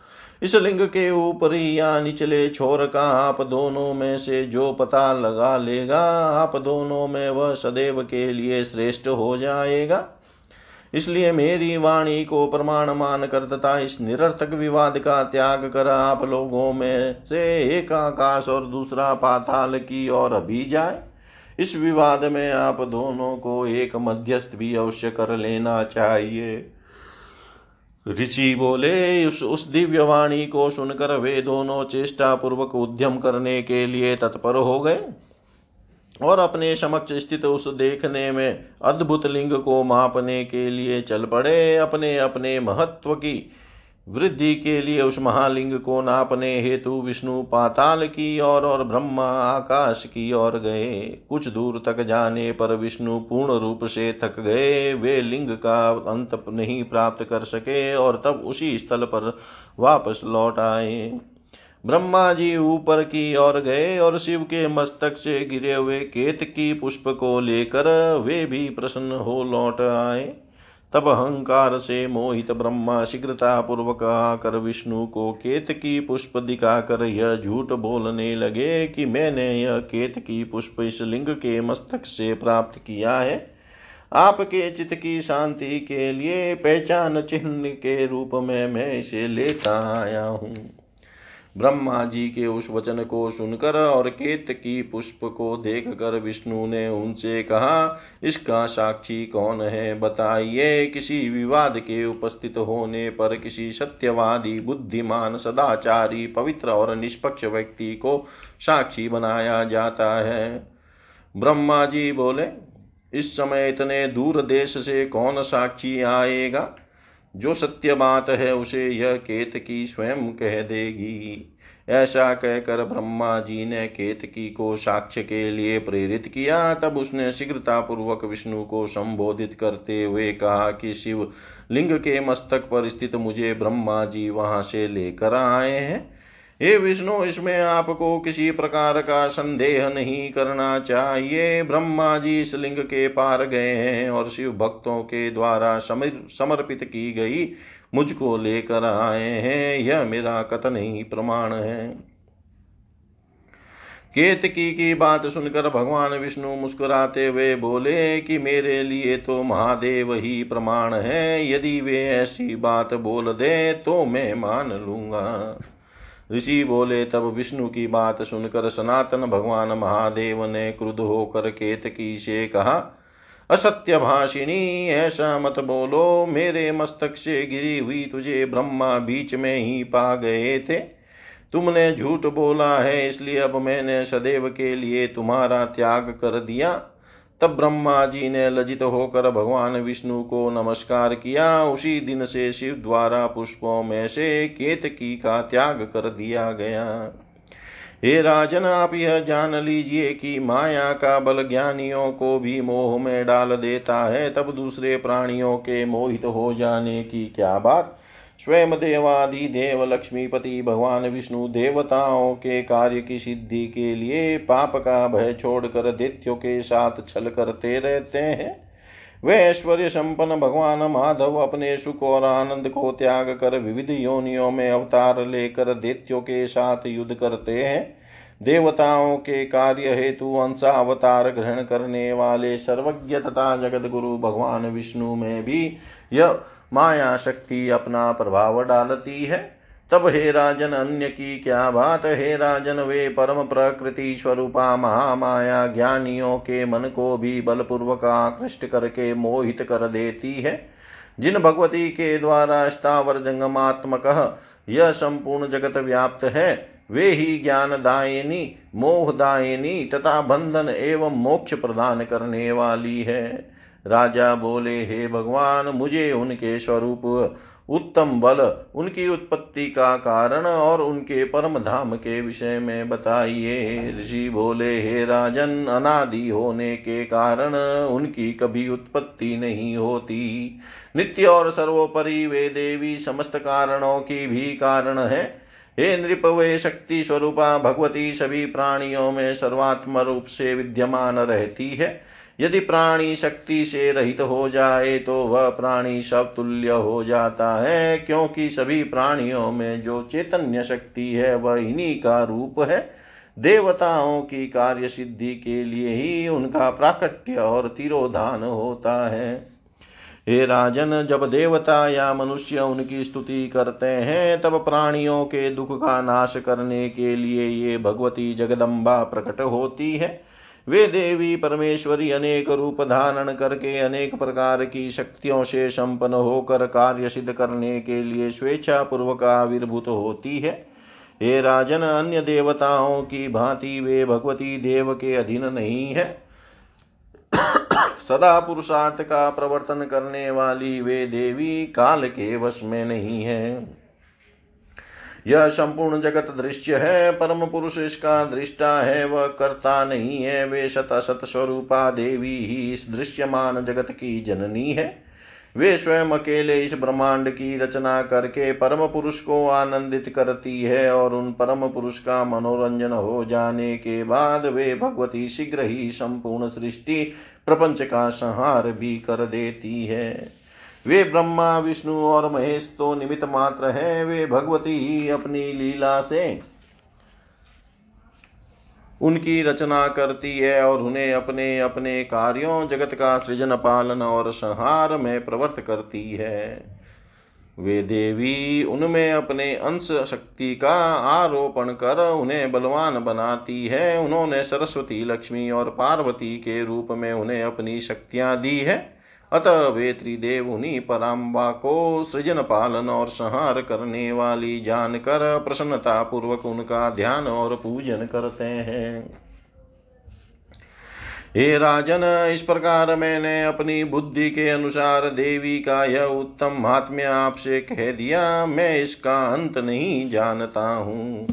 इस लिंग के ऊपरी या निचले छोर का आप दोनों में से जो पता लगा लेगा, आप दोनों में वह सदैव के लिए श्रेष्ठ हो जाएगा। इसलिए मेरी वाणी को प्रमाण मान कर तथा इस निरर्थक विवाद का त्याग कर आप लोगों में से एक आकाश और दूसरा पाताल की ओर अभी जाए। इस विवाद में आप दोनों को एक मध्यस्थ भी अवश्य कर लेना चाहिए। ऋषि बोले, उस उस दिव्य वाणी को सुनकर वे दोनों चेष्टा पूर्वक उद्यम करने के लिए तत्पर हो गए और अपने समक्ष स्थित उस देखने में अद्भुत लिंग को मापने के लिए चल पड़े। अपने अपने महत्व की वृद्धि के लिए उस महालिंग को नापने हेतु विष्णु पाताल की ओर और, और ब्रह्मा आकाश की ओर गए। कुछ दूर तक जाने पर विष्णु पूर्ण रूप से थक गए। वे लिंग का अंत नहीं प्राप्त कर सके और तब उसी स्थल पर वापस लौट आए। ब्रह्मा जी ऊपर की ओर गए और शिव के मस्तक से गिरे हुए केत की पुष्प को लेकर वे भी प्रसन्न हो लौट आए। तब अहंकार से मोहित ब्रह्मा शीघ्रता पूर्वक आकर विष्णु को केत की पुष्प दिखाकर यह झूठ बोलने लगे कि मैंने यह केत की पुष्प इस लिंग के मस्तक से प्राप्त किया है। आपके चित्त की शांति के लिए पहचान चिन्ह के रूप में मैं इसे लेता आया हूँ। ब्रह्मा जी के उस वचन को सुनकर और केत की पुष्प को देख कर विष्णु ने उनसे कहा, इसका साक्षी कौन है? बताइए। किसी विवाद के उपस्थित होने पर किसी सत्यवादी, बुद्धिमान, सदाचारी, पवित्र और निष्पक्ष व्यक्ति को साक्षी बनाया जाता है। ब्रह्मा जी बोले, इस समय इतने दूर देश से कौन साक्षी आएगा? जो सत्य बात है उसे यह केतकी स्वयं कह देगी। ऐसा कहकर ब्रह्मा जी ने केतकी को साक्ष्य के लिए प्रेरित किया। तब उसने शीघ्रतापूर्वक विष्णु को संबोधित करते हुए कहा कि शिव, लिंग के मस्तक पर स्थित मुझे ब्रह्मा जी वहाँ से लेकर आए हैं। हे विष्णु, इसमें आपको किसी प्रकार का संदेह नहीं करना चाहिए। ब्रह्मा जी इस लिंग के पार गए हैं और शिव भक्तों के द्वारा समर्पित की गई मुझको लेकर आए हैं। यह मेरा कथन ही प्रमाण है। केतकी की बात सुनकर भगवान विष्णु मुस्कुराते हुए बोले कि मेरे लिए तो महादेव ही प्रमाण है। यदि वे ऐसी बात बोल दे तो मैं मान लूँगा। ऋषि बोले, तब विष्णु की बात सुनकर सनातन भगवान महादेव ने क्रुद्ध होकर केतकी से कहा, असत्य भाषिणी, ऐसा मत बोलो, मेरे मस्तक से गिरी हुई तुझे ब्रह्मा बीच में ही पा गए थे। तुमने झूठ बोला है, इसलिए अब मैंने सदैव के लिए तुम्हारा त्याग कर दिया। तब ब्रह्मा जी ने लजित होकर भगवान विष्णु को नमस्कार किया। उसी दिन से शिव द्वारा पुष्पों में से केतकी का त्याग कर दिया गया। हे राजन, आप यह जान लीजिए कि माया का बल ज्ञानियों को भी मोह में डाल देता है। तब दूसरे प्राणियों के मोहित हो जाने की क्या बात? स्वयं देवादि देव लक्ष्मीपति भगवान विष्णु देवताओं के कार्य की सिद्धि के लिए पाप का भय छोड़कर दैत्यों के साथ छल करते रहते हैं। वे ऐश्वर्य संपन्न भगवान माधव अपने सुख और आनंद को त्याग कर विविध योनियों में अवतार लेकर दैत्यों के साथ युद्ध करते हैं। देवताओं के कार्य हेतु अंशा अवतार ग्रहण करने वाले सर्वज्ञ तथा जगत गुरु भगवान विष्णु में भी यह माया शक्ति अपना प्रभाव डालती है। तब हे राजन, अन्य की क्या बात? हे राजन, वे परम प्रकृति स्वरूपा महामाया ज्ञानियों के मन को भी बलपूर्वक आकृष्ट करके मोहित कर देती है। जिन भगवती के द्वारा स्थावर जंगमात्मक यह संपूर्ण जगत व्याप्त है, वे ही ज्ञानदायिनी, मोहदायिनी तथा बंधन एवं मोक्ष प्रदान करने वाली है। राजा बोले, हे भगवान, मुझे उनके स्वरूप, उत्तम बल, उनकी उत्पत्ति का कारण और उनके परम धाम के विषय में बताइए। ऋषि बोले, हे राजन, अनादि होने के कारण उनकी कभी उत्पत्ति नहीं होती। नित्य और सर्वोपरि वे देवी समस्त कारणों की भी कारण है। हे नृप, वे शक्ति स्वरूपा, भगवती सभी प्राणियों में सर्वात्म रूप से विद्यमान रहती है। यदि प्राणी शक्ति से रहित हो जाए तो वह प्राणी सब तुल्य हो जाता है, क्योंकि सभी प्राणियों में जो चैतन्य शक्ति है, वह इन्हीं का रूप है। देवताओं की कार्य सिद्धि के लिए ही उनका प्राकट्य और तिरोधान होता है। हे राजन, जब देवता या मनुष्य उनकी स्तुति करते हैं, तब प्राणियों के दुख का नाश करने के लिए ये भगवती जगदम्बा प्रकट होती है। वे देवी परमेश्वरी अनेक रूप धारण करके अनेक प्रकार की शक्तियों से संपन्न होकर कार्य सिद्ध करने के लिए स्वेच्छा पूर्वक आविर्भूत होती है। हे राजन, अन्य देवताओं की भांति वे भगवती देव के अधीन नहीं है। सदा पुरुषार्थ का प्रवर्तन करने वाली वे देवी काल के वश में नहीं है। यह संपूर्ण जगत दृश्य है, परम पुरुष इसका दृष्टा है, वह करता नहीं है, वे शत असत स्वरूपा देवी ही इस दृश्यमान जगत की जननी है। वे स्वयं अकेले इस ब्रह्मांड की रचना करके परम पुरुष को आनंदित करती है और उन परम पुरुष का मनोरंजन हो जाने के बाद वे भगवती शीघ्र ही संपूर्ण सृष्टि, प्रपंच का संहार भी कर देती है। वे ब्रह्मा, विष्णु और महेश तो निमित्त मात्र है। वे भगवती ही अपनी लीला से उनकी रचना करती है और उन्हें अपने अपने कार्यों, जगत का सृजन, पालन और संहार में प्रवर्त करती है। वे देवी उनमें अपने अंश शक्ति का आरोपण कर उन्हें बलवान बनाती है। उन्होंने सरस्वती, लक्ष्मी और पार्वती के रूप में उन्हें अपनी शक्तियाँ दी है। अतः वे त्रिदेव उन्हीं पराम्बा को सृजन पालन और संहार करने वाली जानकर प्रसन्नता पूर्वक उनका ध्यान और पूजन करते हैं। हे राजन, इस प्रकार मैंने अपनी बुद्धि के अनुसार देवी का यह उत्तम महात्म्य आपसे कह दिया। मैं इसका अंत नहीं जानता हूँ।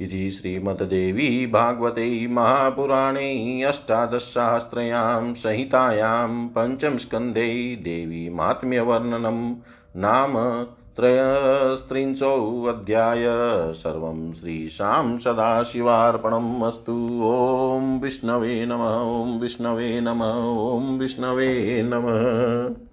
इति श्रीमद्देवी भागवते महापुराणे अष्टादशसहस्रयां संहितायां पञ्चमस्कन्धे देवी माहात्म्यवर्णनं नाम त्रयस्त्रिंशोऽध्याय। सर्वं श्रीशां सदाशिवार्पणम् अस्तु। ॐ विष्णवे नम, ॐ विष्णवे नम, ॐ विष्णवे नमः।